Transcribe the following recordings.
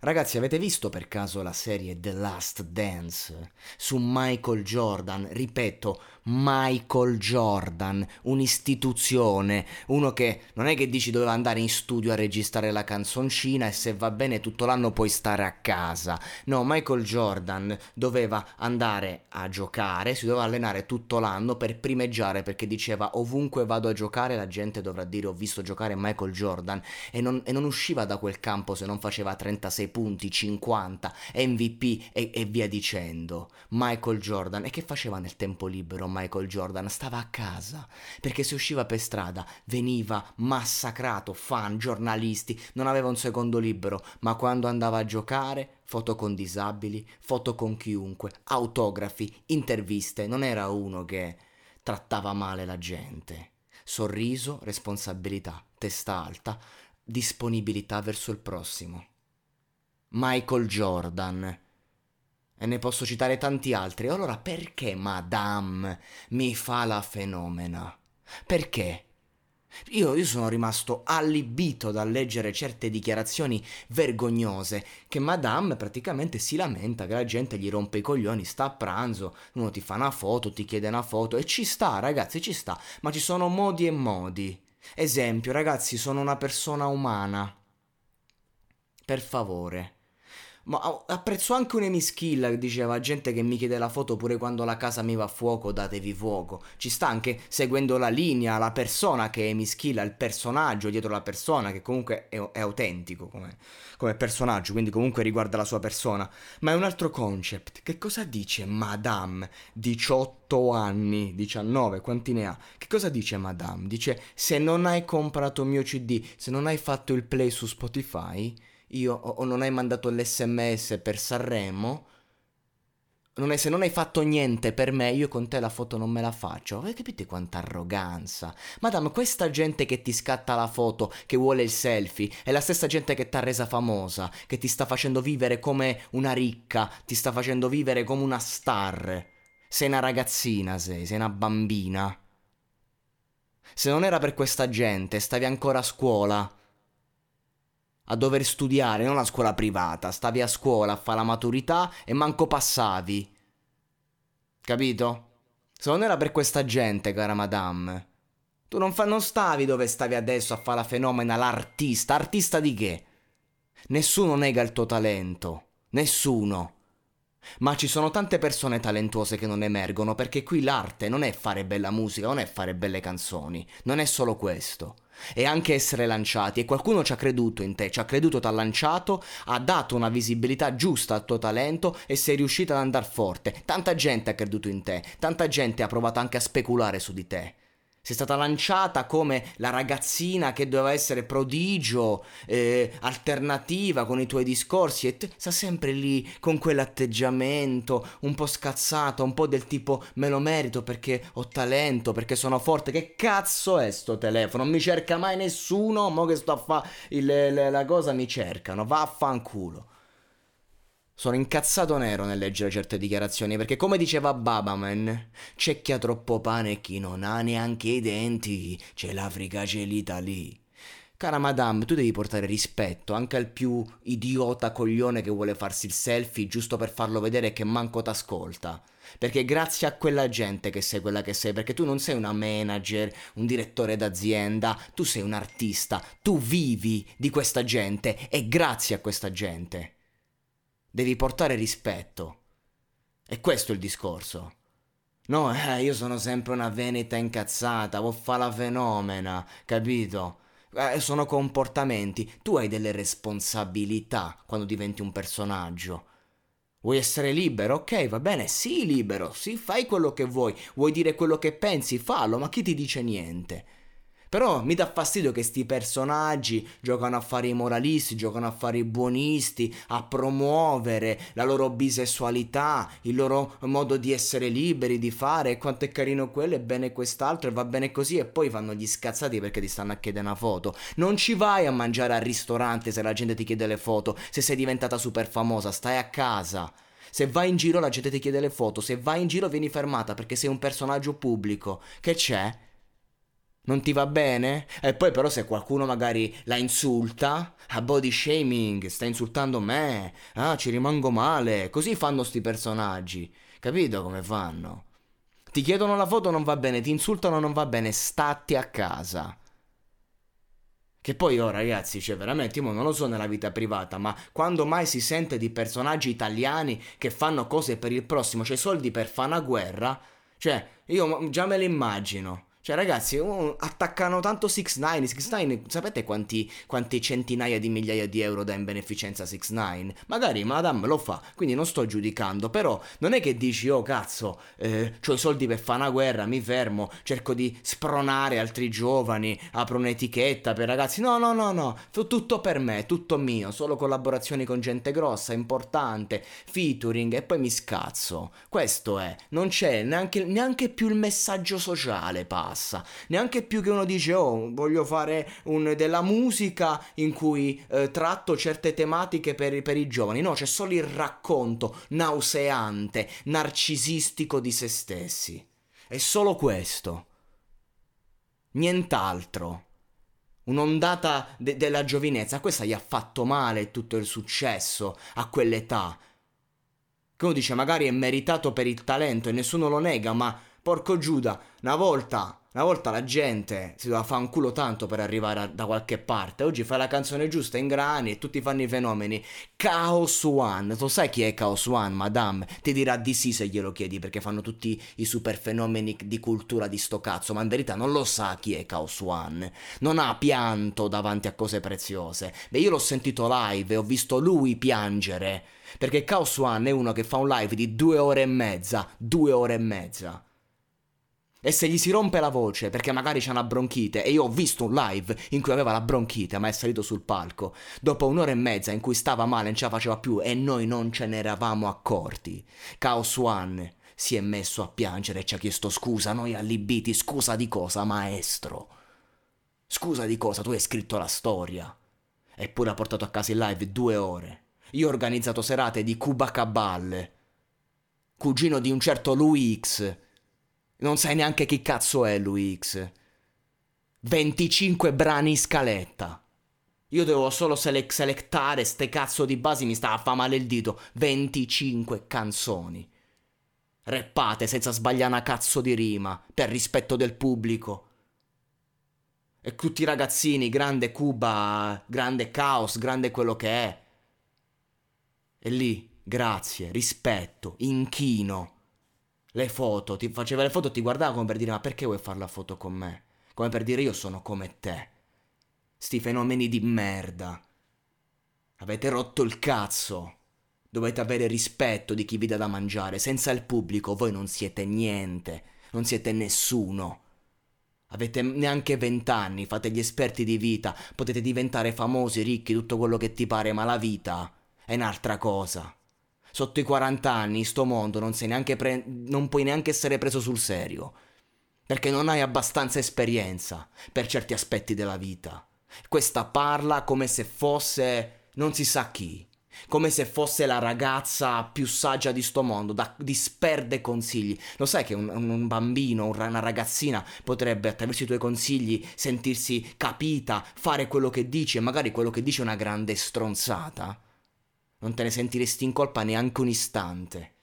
Ragazzi, avete visto per caso la serie The Last Dance su Michael Jordan? Ripeto, Michael Jordan, un'istituzione, uno che non è che dici doveva andare in studio a registrare la canzoncina e se va bene tutto l'anno puoi stare a casa. No, Michael Jordan doveva andare a giocare, si doveva allenare tutto l'anno per primeggiare perché diceva ovunque vado a giocare la gente dovrà dire ho visto giocare Michael Jordan e non, e non usciva da quel campo se non faceva 36 punti, 50, MVP e, e via dicendo. Michael Jordan e che faceva nel tempo libero Michael Jordan? Stava a casa perché se usciva per strada veniva massacrato, fan, giornalisti, non aveva un secondo libero, ma quando andava a giocare foto con disabili, foto con chiunque, autografi, interviste, non era uno che trattava male la gente. Sorriso, responsabilità, testa alta, disponibilità verso il prossimo. Michael Jordan. E ne posso citare tanti altri. Allora perché Madame mi fa la fenomena? Perché? Io, io, sono rimasto allibito dal leggere certe dichiarazioni vergognose che Madame praticamente si lamenta che la gente gli rompe i coglioni, sta a pranzo, uno ti fa una foto, ti chiede una foto e ci sta ragazzi, ci sta, ma ci sono modi e modi. Esempio, ragazzi, sono una persona umana. Per favore ma apprezzo anche un emiskill che diceva gente che mi chiede la foto pure quando la casa mi va a fuoco, datevi fuoco. Ci sta anche seguendo la linea, la persona che è emiskill, il personaggio dietro la persona, che comunque è, è autentico come, come, personaggio, quindi comunque riguarda la sua persona. Ma è un altro concept. Che cosa dice Madame? 18 anni, 19, quanti ne ha? Che cosa dice Madame? Dice se non hai comprato il mio CD, se non hai fatto il play su Spotify io o non hai mandato l'sms per Sanremo, non è, se non hai fatto niente per me, io con te la foto non me la faccio. Voi capite quanta arroganza? Madame, questa gente che ti scatta la foto, che vuole il selfie, è la stessa gente che ti ha resa famosa, che ti sta facendo vivere come una ricca, ti sta facendo vivere come una star. Sei una ragazzina, sei, sei una bambina. Se non era per questa gente, stavi ancora a scuola a dover studiare, non a scuola privata, stavi a scuola a fare la maturità e manco passavi. Capito? Se non era per questa gente, cara madame. Tu non, fa, non stavi dove stavi adesso a fare la fenomena, l'artista. Artista di che? Nessuno nega il tuo talento. Nessuno. Ma ci sono tante persone talentuose che non emergono perché qui l'arte non è fare bella musica, non è fare belle canzoni, non è solo questo e anche essere lanciati e qualcuno ci ha creduto in te, ci ha creduto, ti ha lanciato, ha dato una visibilità giusta al tuo talento e sei riuscito ad andare forte. Tanta gente ha creduto in te, tanta gente ha provato anche a speculare su di te. Sei stata lanciata come la ragazzina che doveva essere prodigio, eh, alternativa con i tuoi discorsi e te sta sempre lì con quell'atteggiamento un po' scazzato, un po' del tipo me lo merito perché ho talento, perché sono forte. Che cazzo è sto telefono? Non mi cerca mai nessuno, mo che sto a fare la cosa mi cercano, vaffanculo. Sono incazzato nero nel leggere certe dichiarazioni perché come diceva Babaman, c'è chi ha troppo pane e chi non ha neanche i denti, c'è l'Africa, c'è l'Italia. Cara madame, tu devi portare rispetto anche al più idiota coglione che vuole farsi il selfie giusto per farlo vedere che manco t'ascolta. Perché grazie a quella gente che sei quella che sei, perché tu non sei una manager, un direttore d'azienda, tu sei un artista, tu vivi di questa gente e grazie a questa gente. Devi portare rispetto. E questo è il discorso. No, eh, io sono sempre una veneta incazzata, vuoi fa la fenomena, capito? Eh, sono comportamenti. Tu hai delle responsabilità quando diventi un personaggio. Vuoi essere libero? Ok, va bene, sii libero, sì, fai quello che vuoi. Vuoi dire quello che pensi? Fallo, ma chi ti dice niente? Però mi dà fastidio che sti personaggi giocano a fare i moralisti, giocano a fare i buonisti, a promuovere la loro bisessualità, il loro modo di essere liberi, di fare, quanto è carino quello e bene quest'altro e va bene così e poi fanno gli scazzati perché ti stanno a chiedere una foto. Non ci vai a mangiare al ristorante se la gente ti chiede le foto, se sei diventata super famosa, stai a casa. Se vai in giro la gente ti chiede le foto, se vai in giro vieni fermata perché sei un personaggio pubblico. Che c'è? Non ti va bene? E poi però se qualcuno magari la insulta, a body shaming, sta insultando me, ah ci rimango male, così fanno sti personaggi, capito come fanno? Ti chiedono la foto non va bene, ti insultano non va bene, statti a casa. Che poi oh ragazzi, cioè veramente io non lo so nella vita privata, ma quando mai si sente di personaggi italiani che fanno cose per il prossimo, cioè soldi per fare una guerra, cioè io già me lo immagino. Cioè, ragazzi, attaccano tanto 6 9 6 9 sapete quanti, quanti, centinaia di migliaia di euro dà in beneficenza 6 9 Magari Madame lo fa, quindi non sto giudicando. Però non è che dici, oh cazzo, eh, ho i soldi per fare una guerra, mi fermo, cerco di spronare altri giovani, apro un'etichetta per ragazzi. No, no, no, no, tutto per me, tutto mio, solo collaborazioni con gente grossa, importante, featuring e poi mi scazzo. Questo è, non c'è neanche, neanche più il messaggio sociale, passa passa. Neanche più che uno dice, oh, voglio fare un, della musica in cui eh, tratto certe tematiche per, per i giovani. No, c'è solo il racconto nauseante, narcisistico di se stessi. È solo questo. Nient'altro un'ondata de- della giovinezza, questa gli ha fatto male tutto il successo a quell'età. Che uno dice magari è meritato per il talento e nessuno lo nega, ma porco Giuda, una volta una volta la gente si doveva fare un culo tanto per arrivare a, da qualche parte. Oggi fai la canzone giusta in grani e tutti fanno i fenomeni. Chaos One. Tu sai chi è Chaos One, madame? Ti dirà di sì se glielo chiedi perché fanno tutti i super fenomeni di cultura di sto cazzo. Ma in verità non lo sa chi è Chaos One. Non ha pianto davanti a cose preziose. Beh, io l'ho sentito live e ho visto lui piangere. Perché Chaos One è uno che fa un live di due ore e mezza. Due ore e mezza e se gli si rompe la voce perché magari c'ha una bronchite, e io ho visto un live in cui aveva la bronchite ma è salito sul palco, dopo un'ora e mezza in cui stava male, non ce la faceva più e noi non ce ne eravamo accorti. Chaos One si è messo a piangere e ci ha chiesto scusa, noi allibiti, scusa di cosa, maestro? Scusa di cosa, tu hai scritto la storia. Eppure ha portato a casa il live due ore. Io ho organizzato serate di Cuba Cabal, cugino di un certo Louis X non sai neanche chi cazzo è lui X. 25 brani in scaletta. Io dovevo solo selec- selectare ste cazzo di basi, mi stava a fa male il dito. 25 canzoni. Reppate senza sbagliare una cazzo di rima, per rispetto del pubblico. E tutti i ragazzini, grande Cuba, grande caos, grande quello che è. E lì, grazie, rispetto, inchino le foto, ti faceva le foto, ti guardava come per dire ma perché vuoi fare la foto con me? Come per dire io sono come te. Sti fenomeni di merda. Avete rotto il cazzo. Dovete avere rispetto di chi vi dà da mangiare. Senza il pubblico voi non siete niente. Non siete nessuno. Avete neanche vent'anni, fate gli esperti di vita, potete diventare famosi, ricchi, tutto quello che ti pare, ma la vita è un'altra cosa. Sotto i 40 anni, in sto mondo, non, pre- non puoi neanche essere preso sul serio. Perché non hai abbastanza esperienza per certi aspetti della vita. Questa parla come se fosse non si sa chi. come se fosse la ragazza più saggia di sto mondo, da, disperde consigli. Lo sai che un, un bambino, una ragazzina potrebbe attraverso i tuoi consigli sentirsi capita, fare quello che dici e magari quello che dici è una grande stronzata? Non te ne sentiresti in colpa neanche un istante.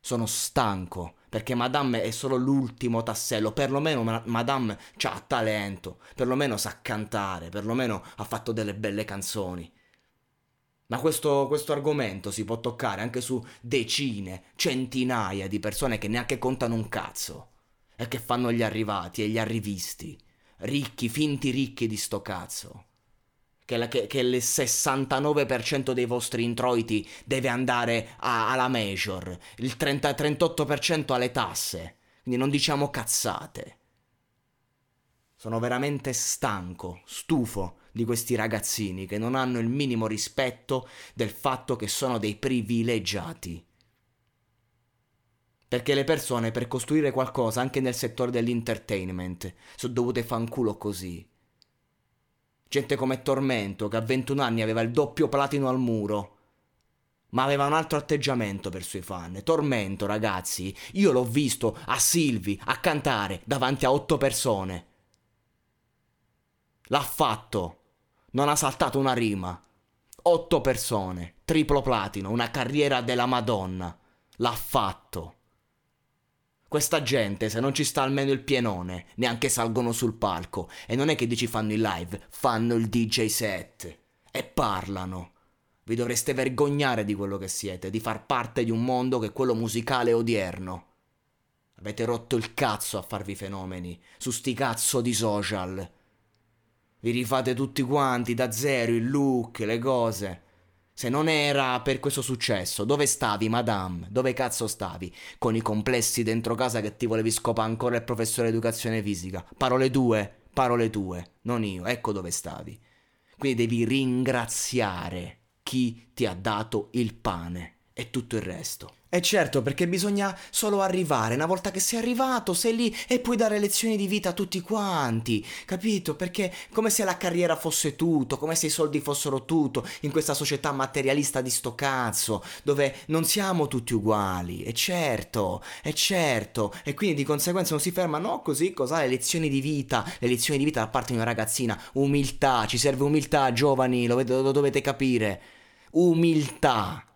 Sono stanco perché Madame è solo l'ultimo tassello, perlomeno ma- Madame ha talento, perlomeno sa cantare, perlomeno ha fatto delle belle canzoni. Ma questo, questo, argomento si può toccare anche su decine, centinaia di persone che neanche contano un cazzo e che fanno gli arrivati e gli arrivisti, ricchi, finti ricchi di sto cazzo che, che, che, il 69% dei vostri introiti deve andare a, alla major, il 30-38% alle tasse. Quindi non diciamo cazzate. Sono veramente stanco, stufo di questi ragazzini che non hanno il minimo rispetto del fatto che sono dei privilegiati. Perché le persone per costruire qualcosa anche nel settore dell'entertainment sono dovute fanculo così. Gente come Tormento, che a 21 anni aveva il doppio platino al muro. Ma aveva un altro atteggiamento per i suoi fan. Tormento, ragazzi, io l'ho visto a Silvi a cantare davanti a otto persone. L'ha fatto. Non ha saltato una rima. Otto persone, triplo platino, una carriera della Madonna. L'ha fatto. Questa gente, se non ci sta almeno il pienone, neanche salgono sul palco. E non è che dici fanno il live, fanno il DJ set. E parlano. Vi dovreste vergognare di quello che siete, di far parte di un mondo che è quello musicale odierno. Avete rotto il cazzo a farvi fenomeni, su sti cazzo di social. Vi rifate tutti quanti da zero il look, le cose. Se non era per questo successo, dove stavi, madame? Dove cazzo stavi? Con i complessi dentro casa che ti volevi scopare ancora il professore di educazione fisica. Parole tue, parole tue, non io, ecco dove stavi. Quindi devi ringraziare chi ti ha dato il pane e tutto il resto. E certo, perché bisogna solo arrivare. Una volta che sei arrivato, sei lì e puoi dare lezioni di vita a tutti quanti. Capito? Perché come se la carriera fosse tutto, come se i soldi fossero tutto, in questa società materialista di sto cazzo, dove non siamo tutti uguali. E certo, e certo. E quindi di conseguenza non si ferma, no, così, cos'ha? Le lezioni di vita, le lezioni di vita da parte di una ragazzina. Umiltà, ci serve umiltà, giovani, lo, lo dovete capire. Umiltà